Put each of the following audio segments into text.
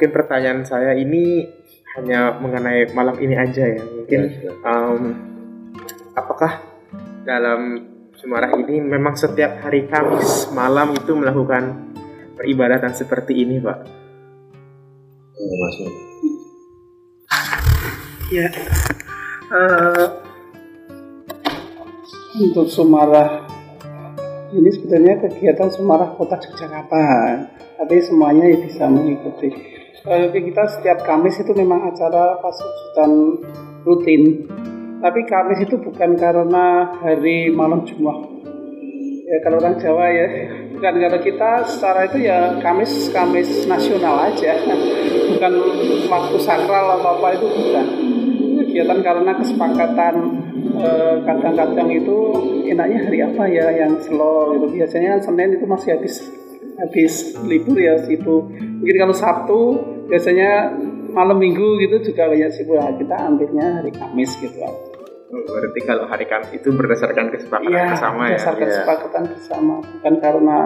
mungkin pertanyaan saya ini hanya mengenai malam ini aja ya. Mungkin Ya, um, apakah dalam Semarang ini memang setiap hari Kamis malam itu melakukan peribadatan seperti ini, Pak? Oh, masuk. Ya. Eh, untuk Sumarah ini sebenarnya kegiatan Sumarah Kota Yogyakarta, tapi semuanya bisa mengikuti. Eh, kita setiap Kamis itu memang acara pasukan rutin, tapi Kamis itu bukan karena hari malam Jumat. Ya kalau orang Jawa ya, bukan. Kalau kita secara itu ya Kamis Kamis nasional aja, bukan waktu sakral atau apa itu bukan. Kegiatan karena kesepakatan eh, kadang-kadang itu enaknya hari apa ya yang slow itu biasanya Senin itu masih habis habis libur ya situ mungkin kalau Sabtu biasanya malam Minggu gitu juga banyak sibuk. Nah, kita ambilnya hari Kamis gitu. Aja. Oh, Berarti kalau hari Kamis itu berdasarkan kesepakatan Iya, bersama ya? berdasarkan kesepakatan bersama. Bukan karena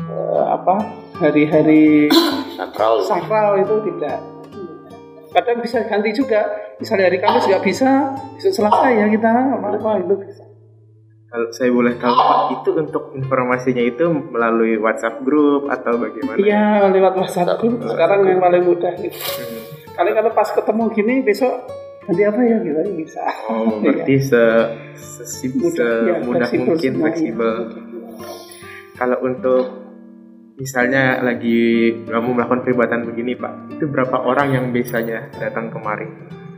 eh, apa hari-hari Sakral. sakral itu tidak. Kadang bisa ganti juga. Misalnya hari Kamis nggak bisa besok Selasa ya kita apa apa itu bisa Kalau saya boleh tahu Pak, itu untuk informasinya itu melalui WhatsApp grup atau bagaimana? iya lewat WhatsApp group sekarang yang paling mudah gitu Hmm. kali kalau pas ketemu gini besok ganti apa ya gitu ya bisa Oh, berarti se, sesi- ya, fleksibel mungkin fleksibel. Kalau untuk misalnya lagi kamu melakukan peribadatan begini Pak, itu berapa orang yang biasanya datang kemari?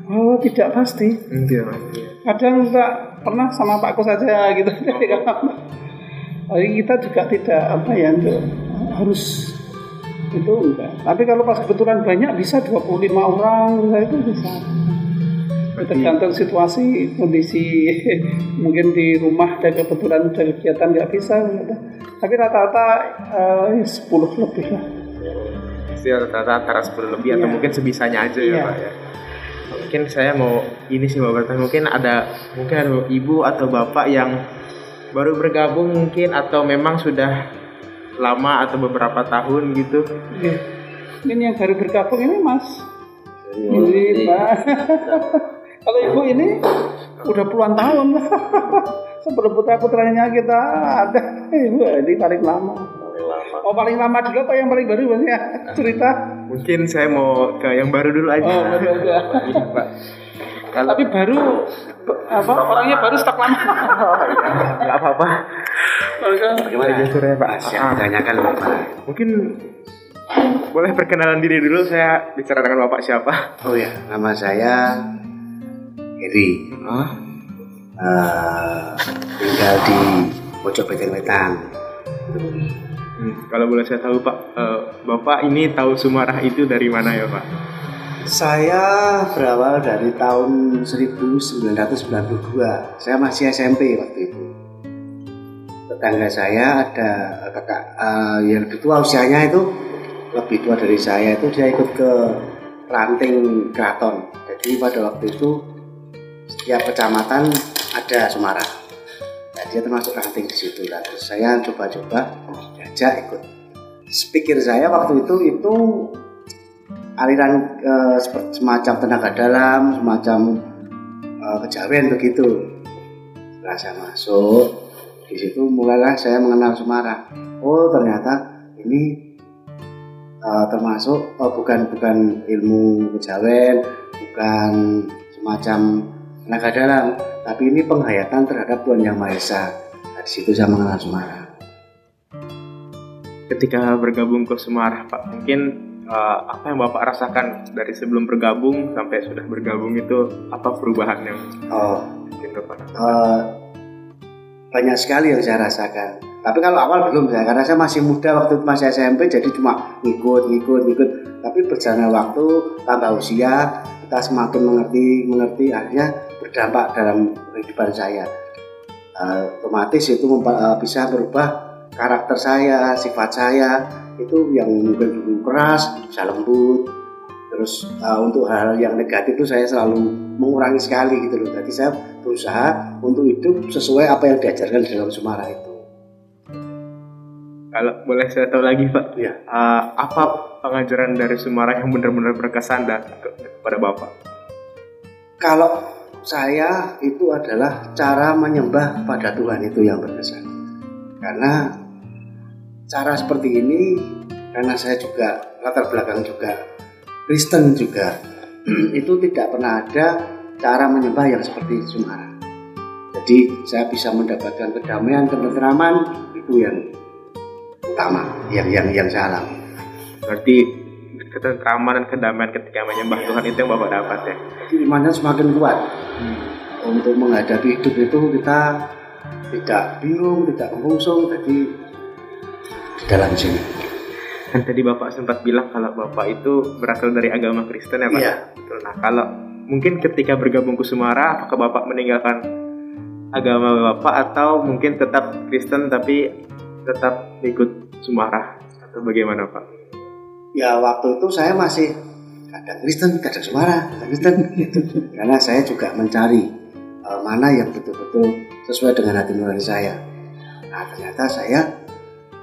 oh tidak pasti Enggak Mas. kadang nggak pernah sama Pak Kus saja gitu Jadi kita juga tidak apa ya untuk harus itu enggak. Tapi kalau pas kebetulan banyak bisa 25 orang bisa itu bisa. Tergantung situasi kondisi mungkin di rumah dan kebetulan ada kegiatan nggak bisa. gitu. Tapi rata-rata eh, 10 lebih lah. Pasti rata-rata antara 10 lebih atau Iya. mungkin sebisanya aja ya Iya. Pak ya. Mungkin saya mau ini sih mau bertanya mungkin ada mungkin ada ibu atau bapak yang baru bergabung mungkin atau memang sudah lama atau beberapa tahun gitu. Oke. Ini yang baru bergabung ini Mas. Iya. Ini Mbak. Kalau ibu ini udah puluhan tahun sebelum putra putranya kita ada ibu ini paling lama. Paling lama. Oh paling lama dulu apa yang paling baru Mas ya cerita? Mungkin saya mau ke yang baru dulu aja. Oh baru aja. Iya, Pak. Kalau Tapi baru apa orangnya baru stok lama. nggak apa-apa. Bagaimana? Jujur ya Pak. Siap Ah, ditanyakan Bapak. mungkin boleh perkenalan diri dulu saya bicara dengan Bapak siapa? Oh ya, nama saya Heri. Oh, Eh, tinggal di pojok Wetan. Kalau boleh saya tahu Pak, eh, Bapak ini tahu Sumarah itu dari mana ya Pak? Saya berawal dari tahun 1992. Saya masih SMP waktu itu. Tetangga saya ada kakak eh, yang lebih tua usianya itu lebih tua dari saya itu dia ikut ke ranting keraton. Jadi pada waktu itu setiap kecamatan ada Sumarah. Nah, dia termasuk ranting di situ. Terus saya coba-coba diajak ikut. Pikir saya waktu itu itu aliran seperti semacam tenaga dalam, semacam eh, kejawen begitu. Setelah saya masuk, di situ mulailah saya mengenal Semarang. Oh ternyata ini eh, termasuk oh, bukan bukan ilmu kejawen, bukan semacam tenaga dalam, tapi ini penghayatan terhadap Tuhan Yang Maha Esa. Nah, di situ saya mengenal Semarang. Ketika bergabung ke Sumarah Pak, mungkin eh, apa yang Bapak rasakan dari sebelum bergabung sampai sudah bergabung itu apa perubahan yang Oh, mungkin Bapak? Eh, banyak sekali yang saya rasakan. Tapi kalau awal belum ya, karena saya masih muda waktu itu masih SMP, jadi cuma ngikut, ngikut, ngikut. Tapi berjalannya waktu, tambah usia, kita semakin mengerti, mengerti, akhirnya berdampak dalam kehidupan saya. Eh, otomatis itu eh, bisa berubah karakter saya, sifat saya. Itu yang mungkin dulu keras, bisa lembut. Terus eh, untuk hal-hal yang negatif itu saya selalu mengurangi sekali gitu loh. Jadi saya berusaha untuk hidup sesuai apa yang diajarkan di dalam Semarang itu. Kalau boleh saya tahu lagi Pak, Iya. eh, apa pengajaran dari Sumarah yang benar-benar berkesan ke- kepada Bapak? Kalau saya itu adalah cara menyembah pada Tuhan itu yang berkesan. Karena cara seperti ini karena saya juga latar belakang juga Kristen juga itu tidak pernah ada cara menyembah yang seperti Sumarah. Jadi saya bisa mendapatkan kedamaian, ketentraman itu yang utama yang yang yang saya alami. Berarti ketentraman dan kedamaian ketika menyembah Tuhan itu yang Bapak dapat ya. Jadi imannya semakin kuat. untuk menghadapi hidup itu kita tidak bingung, tidak membungsung, jadi di dalam sini. Kan tadi Bapak sempat bilang kalau Bapak itu berasal dari agama Kristen ya Pak? Iya. Betul. Nah kalau mungkin ketika bergabung ke Sumara, apakah Bapak meninggalkan agama Bapak atau mungkin tetap Kristen tapi tetap ikut Sumara atau bagaimana Pak? Ya waktu itu saya masih kadang Kristen, kadang Semara, kadang Kristen gitu. Karena saya juga mencari eh, mana yang betul-betul sesuai dengan hati nurani saya. Nah ternyata saya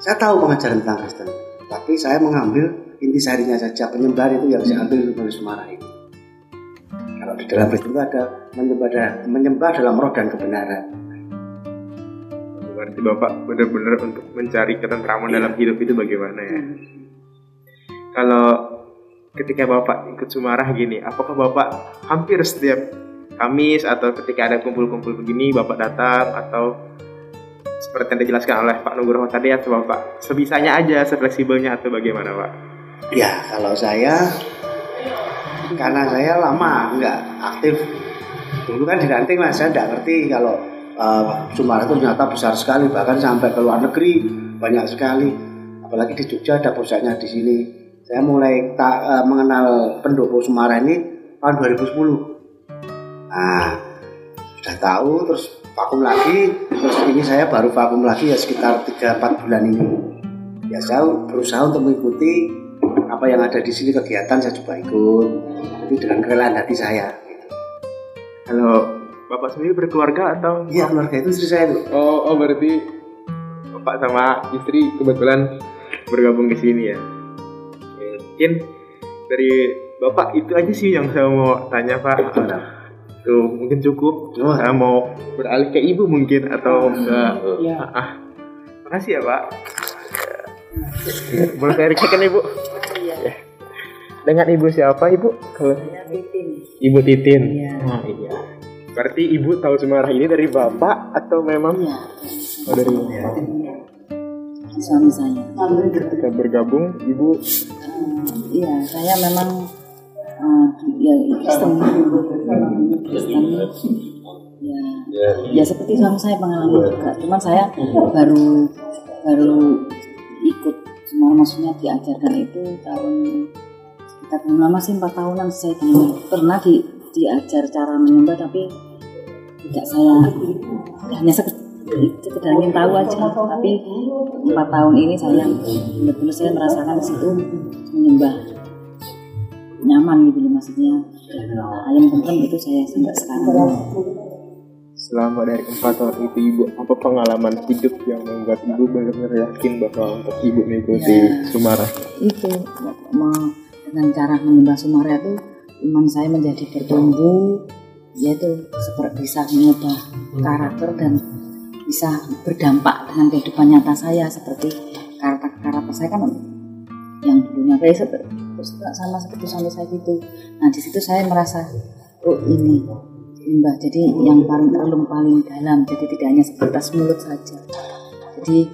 saya tahu pengajaran tentang Kristen, tapi saya mengambil intisarinya saja penyembahan itu yang saya ambil dari Semara itu. Kalau di dalam Kristen itu ada menyembah, menyembah dalam roh dan kebenaran. Berarti Bapak benar-benar untuk mencari ketentraman dalam hidup itu bagaimana ya? Kalau ketika Bapak ikut Sumarah gini, apakah Bapak hampir setiap Kamis atau ketika ada kumpul-kumpul begini Bapak datang atau seperti yang dijelaskan oleh Pak Nugroho tadi atau Bapak sebisanya aja, sefleksibelnya atau bagaimana Pak? Ya, kalau saya karena saya lama nggak aktif. Dulu kan di ranting lah, saya nggak ngerti kalau uh, itu ternyata besar sekali, bahkan sampai ke luar negeri banyak sekali. Apalagi di Jogja ada pusatnya di sini. Saya mulai tak uh, mengenal pendopo Sumarah ini tahun 2010. Nah, sudah tahu terus vakum lagi, terus ini saya baru vakum lagi ya sekitar 3-4 bulan ini. Ya saya berusaha untuk mengikuti apa yang ada di sini kegiatan saya coba ikut tapi dengan kerelaan hati saya Kalau Bapak sendiri berkeluarga atau? iya keluarga itu istri saya itu Oh, oh berarti Bapak sama istri kebetulan bergabung di sini ya. Mungkin dari Bapak itu aja sih yang saya mau tanya Pak. Tuh mungkin cukup. Oh. Saya mau beralih ke ibu mungkin atau enggak. Iya. Ah, ah. Makasih ya Pak. Boleh saya rechekin ibu? Iya. Dengan ibu siapa ibu? Kalau Ibu Titin. Iya. Nah, iya. Berarti ibu tahu Semarang ini dari bapak atau memang Iya, oh, dari bapak? suami saya. Ketika bergabung, ibu iya, saya memang ya Kristen. Kristen. Ya, ya seperti suami saya pengalaman juga. Cuman saya baru baru ikut. Semua maksudnya diajarkan itu tahun sekitar belum lama sih empat tahunan saya pernah di, diajar cara menyembah tapi tidak saya hanya sekedar, ingin tahu aja. Tapi empat tahun ini saya benar-benar saya merasakan situ menyembah nyaman gitu loh maksudnya ayam tentrem itu saya sampai sekarang selama dari empat tahun itu ibu apa pengalaman hidup yang membuat ibu benar-benar yakin bahwa untuk ibu mengikuti Ya. Sumara? itu me- dengan cara menyembah Sumara itu iman saya menjadi bertumbuh yaitu seperti bisa mengubah karakter dan bisa berdampak dengan kehidupan nyata saya seperti karakter karakter saya kan yang dulunya kayak terus sama seperti suami saya gitu. Nah di situ saya merasa oh ini mbak jadi yang paling relung paling dalam jadi tidak hanya sebatas mulut saja. Jadi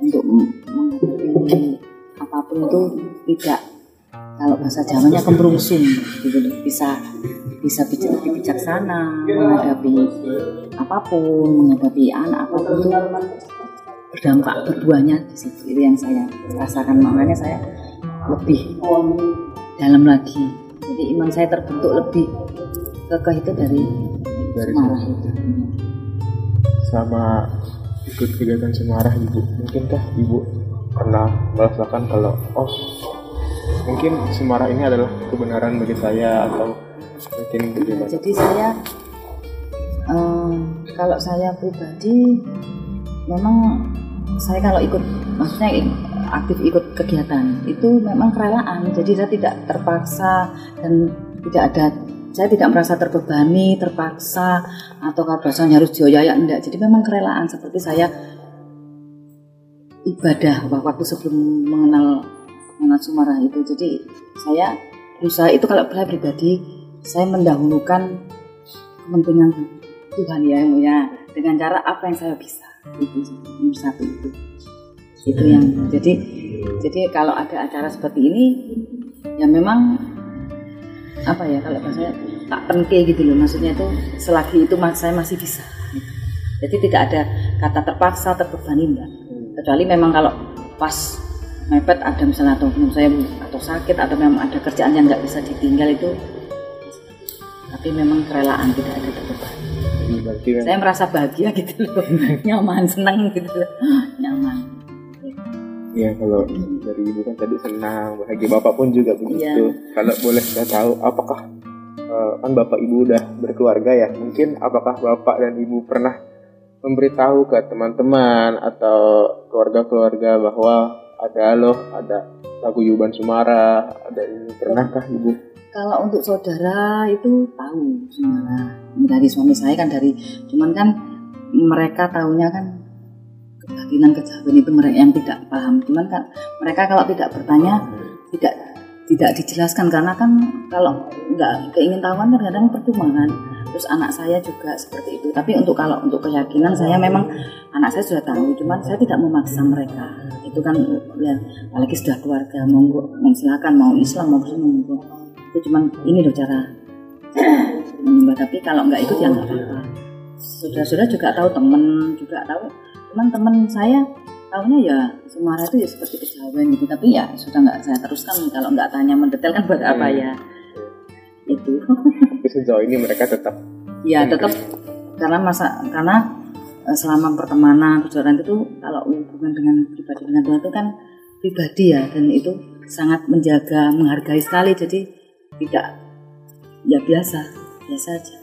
untuk menghadapi apa pun itu tidak kalau bahasa Jawanya kemrungsung gitu loh. Bisa bisa bijak, lebih bijaksana menghadapi apa pun menghadapi anak apa pun itu berdampak berbuahnya di situ. Itu yang saya rasakan. Makanya saya lebih dalam lagi. Jadi iman saya terbentuk lebih kekeh itu dari Dari marah itu. sama ikut kegiatan Semarang ibu. Mungkinkah ibu pernah merasakan kalau oh mungkin Semarang ini adalah kebenaran bagi saya atau mungkin bagaimana? jadi saya eh, kalau saya pribadi memang saya kalau ikut maksudnya aktif ikut kegiatan. Itu memang kerelaan jadi saya tidak terpaksa dan tidak ada saya tidak merasa terbebani terpaksa atau bahasanya harus dioyak enggak. Jadi memang kerelaan seperti saya ibadah waktu sebelum mengenal mengenal Sumarah itu. Jadi saya berusaha itu kalau saya pribadi saya mendahulukan kepentingan Tuhan ya mulia dengan cara apa yang saya bisa itu nomor satu itu itu yang jadi jadi kalau ada acara seperti ini ya memang apa ya kalau bahasanya tak penke gitu loh. Maksudnya itu selagi itu saya masih bisa. Jadi tidak ada kata terpaksa terbebani enggak kecuali memang kalau pas mepet ada misalnya atau saya atau sakit atau memang ada kerjaan yang nggak bisa ditinggal itu tapi memang kerelaan tidak ada terbebani. Memang- saya merasa bahagia gitu loh. Nyaman senang gitu loh. Nyaman Iya kalau dari ibu kan tadi senang bahagia. Bapak pun juga begitu. Kalau boleh saya tahu apakah eh, kan bapak ibu udah berkeluarga ya? Mungkin apakah bapak dan ibu pernah memberitahu ke teman-teman atau keluarga-keluarga bahwa ada loh ada paguyuban Sumara ada ini? Pernahkah ibu? kalau untuk saudara itu tahu semua dari suami saya kan dari cuman kan mereka tahunya kan kebaginan kejawen itu mereka yang tidak paham. Cuman kan mereka kalau tidak bertanya tidak tidak dijelaskan. Karena kan kalau nggak keingin tahuan kadang-kadang percuma kan. Terus anak saya juga seperti itu. Tapi untuk kalau untuk keyakinan saya memang anak saya sudah tahu. Cuman saya tidak memaksa mereka. Itu kan ya apalagi sudah keluarga monggo silakan mau Islam mau Kristen monggo. Itu cuman ini loh cara tapi kalau nggak ikut ya nggak apa-apa. Sudah-sudah juga tahu temen juga tahu cuman temen saya tahunya ya Sumatera itu ya seperti kejawen gitu. Tapi ya sudah nggak saya teruskan. Kalau nggak tanya mendetail kan buat apa ya? Itu. Tapi sejauh ini mereka tetap ya tetap karena masa karena eh, selama pertemanan perjalanan itu kalau hubungan dengan pribadi dengan Tuhan itu kan pribadi ya dan itu sangat menjaga menghargai sekali. Jadi tidak ya biasa biasa aja.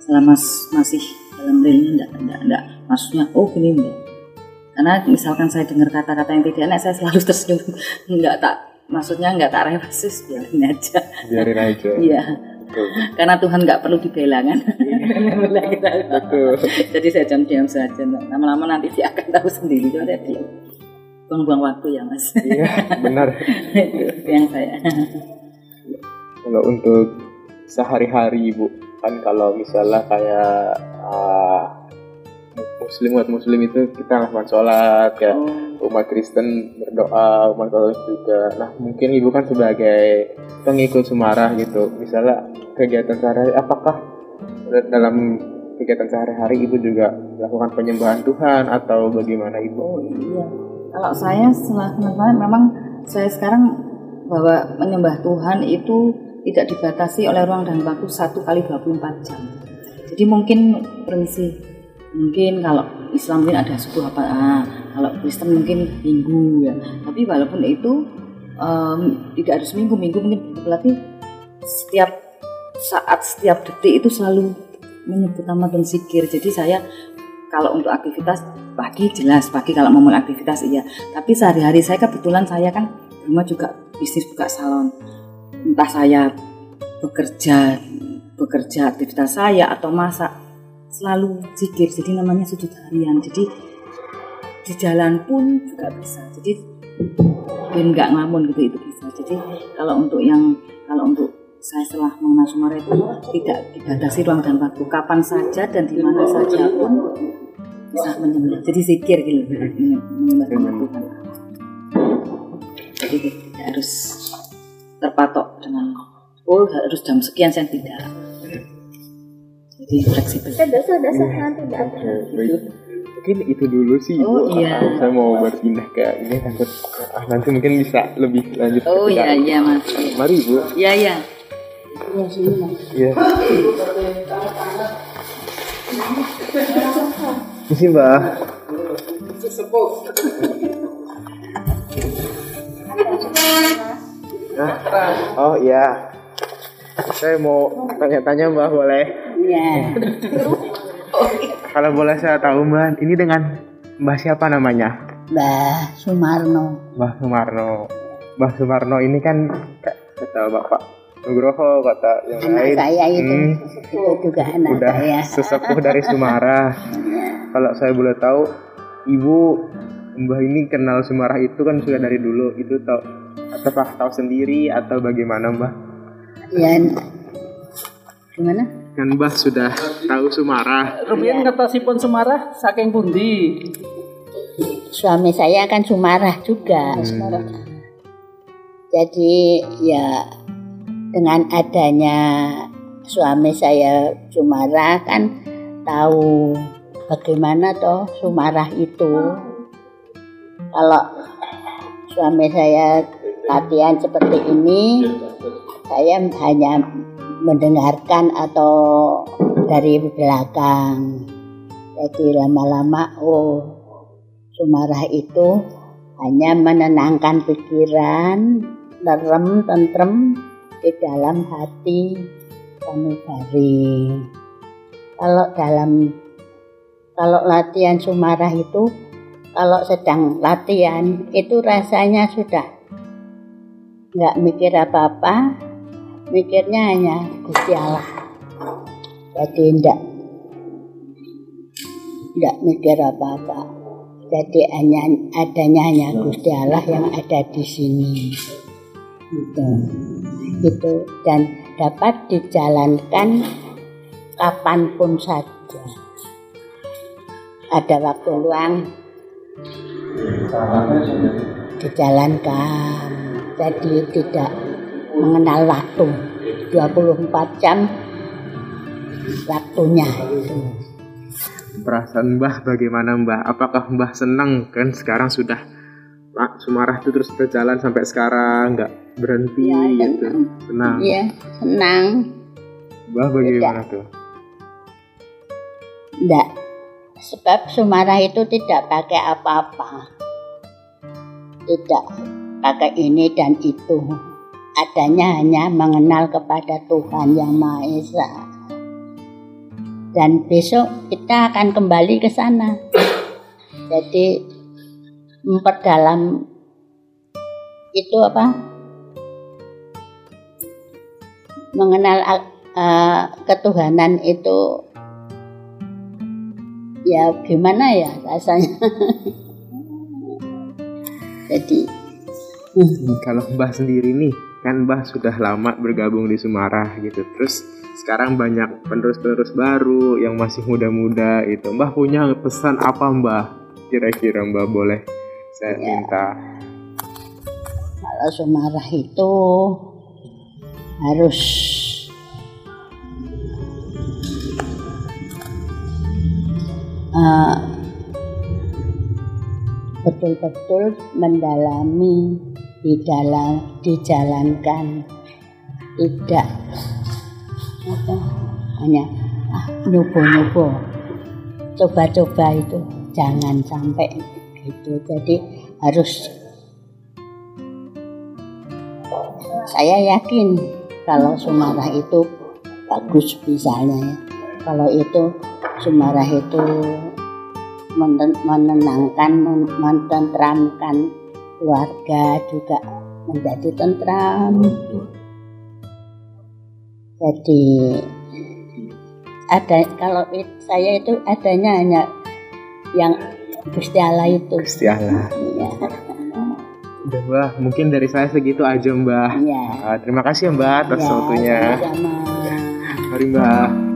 Selama masih dalam realnya enggak, enggak, enggak maksudnya oh gini enggak karena misalkan saya dengar kata-kata yang tidak enak saya selalu tersenyum. Enggak tak maksudnya enggak tak revasis biarin aja. Biarin aja. iya. Karena Tuhan nggak perlu dibela kan. Betul. jadi saya diam-diam saja lama-lama nanti dia akan tahu sendiri. Dia diam buang-buang waktu ya mas. Iya benar. itu yang saya Kalau untuk sehari-hari ibu kan kalau misalnya kayak ah, muslim umat muslim itu kita lakukan sholat ya oh, umat Kristen berdoa umat Katolik juga. Nah mungkin ibu kan sebagai pengikut Sumarah gitu misalnya kegiatan sehari-hari apakah dalam kegiatan sehari-hari ibu juga melakukan penyembahan Tuhan atau bagaimana ibu? Oh iya. Kalau saya setelah kenal memang saya sekarang bahwa menyembah Tuhan itu tidak dibatasi oleh ruang dan waktu satu kali 24 jam jadi mungkin permisi. Mungkin kalau Islam mungkin ada subuh apa ah, kalau Kristen mungkin minggu ya. Tapi walaupun itu em, tidak harus minggu minggu mungkin berarti setiap saat setiap detik itu selalu menyebut nama dan zikir. Jadi saya kalau untuk aktivitas pagi jelas pagi kalau mau aktivitas iya. Tapi sehari-hari saya kebetulan saya kan rumah juga bisnis buka salon. Entah saya bekerja bekerja aktivitas saya atau masak selalu zikir. Jadi namanya sujud harian. Jadi di jalan pun juga bisa. Jadi dan nggak ngamun gitu itu bisa. Jadi kalau untuk yang kalau untuk saya setelah mengenal Sumara itu tidak dibatasi ruang dan waktu. Kapan saja dan di mana saja pun bisa menyembah. Jadi zikir gitu Tuhan. Jadi tidak harus terpatok dengan oh harus jam sekian saya tidak jadi fleksibel Saya dosa-dosa nanti ada. Baik. mungkin itu dulu sih ibu Oh, iya. Ah, saya mau berpindah ke ini takut ah, nanti mungkin bisa lebih lanjut oh iya iya mas mari ibu iya iya Iya. Misi mbak. Nah, oh iya. Saya mau tanya-tanya mbak boleh? iya Kalau boleh saya tahu mbak, ini dengan mbak siapa namanya? Mbah Sumarno. Mbah Sumarno. Mbah Sumarno ini kan kata Bapak Nugroho kata yang Anak lain. saya itu, hmm, itu juga anak udah saya. sesepuh dari Sumarah. Kalau saya boleh tahu, Ibu Mbah ini kenal Sumarah itu kan sudah dari dulu. Itu tahu apakah tahu sendiri atau bagaimana Mbah? Ya, gimana? Kan Mbah sudah tahu Sumarah. Rumiyin ngetosipun Sumarah saking pundi? Suami saya kan Sumarah juga. Jadi ya dengan adanya suami saya Sumarah kan tahu bagaimana toh Sumarah itu. Kalau suami saya latihan seperti ini, saya hanya mendengarkan atau dari belakang. Jadi lama-lama oh Sumarah itu hanya menenangkan pikiran, nerem, tentrem di dalam hati sanubari. Kalau dalam kalau latihan Sumarah itu kalau sedang latihan itu rasanya sudah nggak mikir apa-apa, mikirnya hanya Gusti Allah. Jadi enggak enggak mikir apa-apa. Jadi hanya adanya hanya Gusti Allah yang ada di sini. Itu. Itu dan dapat dijalankan kapan pun saja. Ada waktu luang dijalankan. Jadi tidak mengenal waktu. 24 jam waktunya itu. Perasaan Mbah bagaimana Mbah? Apakah Mbah senang kan sekarang sudah Pak Sumarah itu terus berjalan sampai sekarang nggak berhenti Ya, gitu. senang. Senang. Iya, senang. Mbah bagaimana tuh? Enggak. Sebab Sumarah itu tidak pakai apa-apa. Tidak pakai ini dan itu. Adanya hanya mengenal kepada Tuhan Yang Maha Esa. Dan besok kita akan kembali ke sana. Jadi memperdalam itu apa? Mengenal eh, ketuhanan itu ya gimana ya rasanya jadi Kalau Mbah sendiri nih, kan Mbah sudah lama bergabung di Sumarah gitu. Terus sekarang banyak penerus-penerus baru yang masih muda-muda itu. Mbah punya pesan apa Mbah? Kira-kira Mbah boleh saya Ya. minta. kalau Sumarah itu harus eh, betul-betul mendalami di dalam dijalankan. Tidak. Apa? Hanya ah, nyoba-nyoba coba-coba itu. Jangan sampai gitu. Jadi harus saya yakin kalau Sumarah itu bagus misalnya ya. Kalau itu Sumarah itu menen- menenangkan, men- mententramkan keluarga juga menjadi tentram. Jadi ada kalau it- saya itu adanya hanya yang Gusti Allah itu. Gusti Allah. Udah Mbah, mungkin dari saya segitu aja Mbah. Iya. Ah, terima kasih ya Mbah atas Ya, waktunya. sama-sama. Mari Mbah.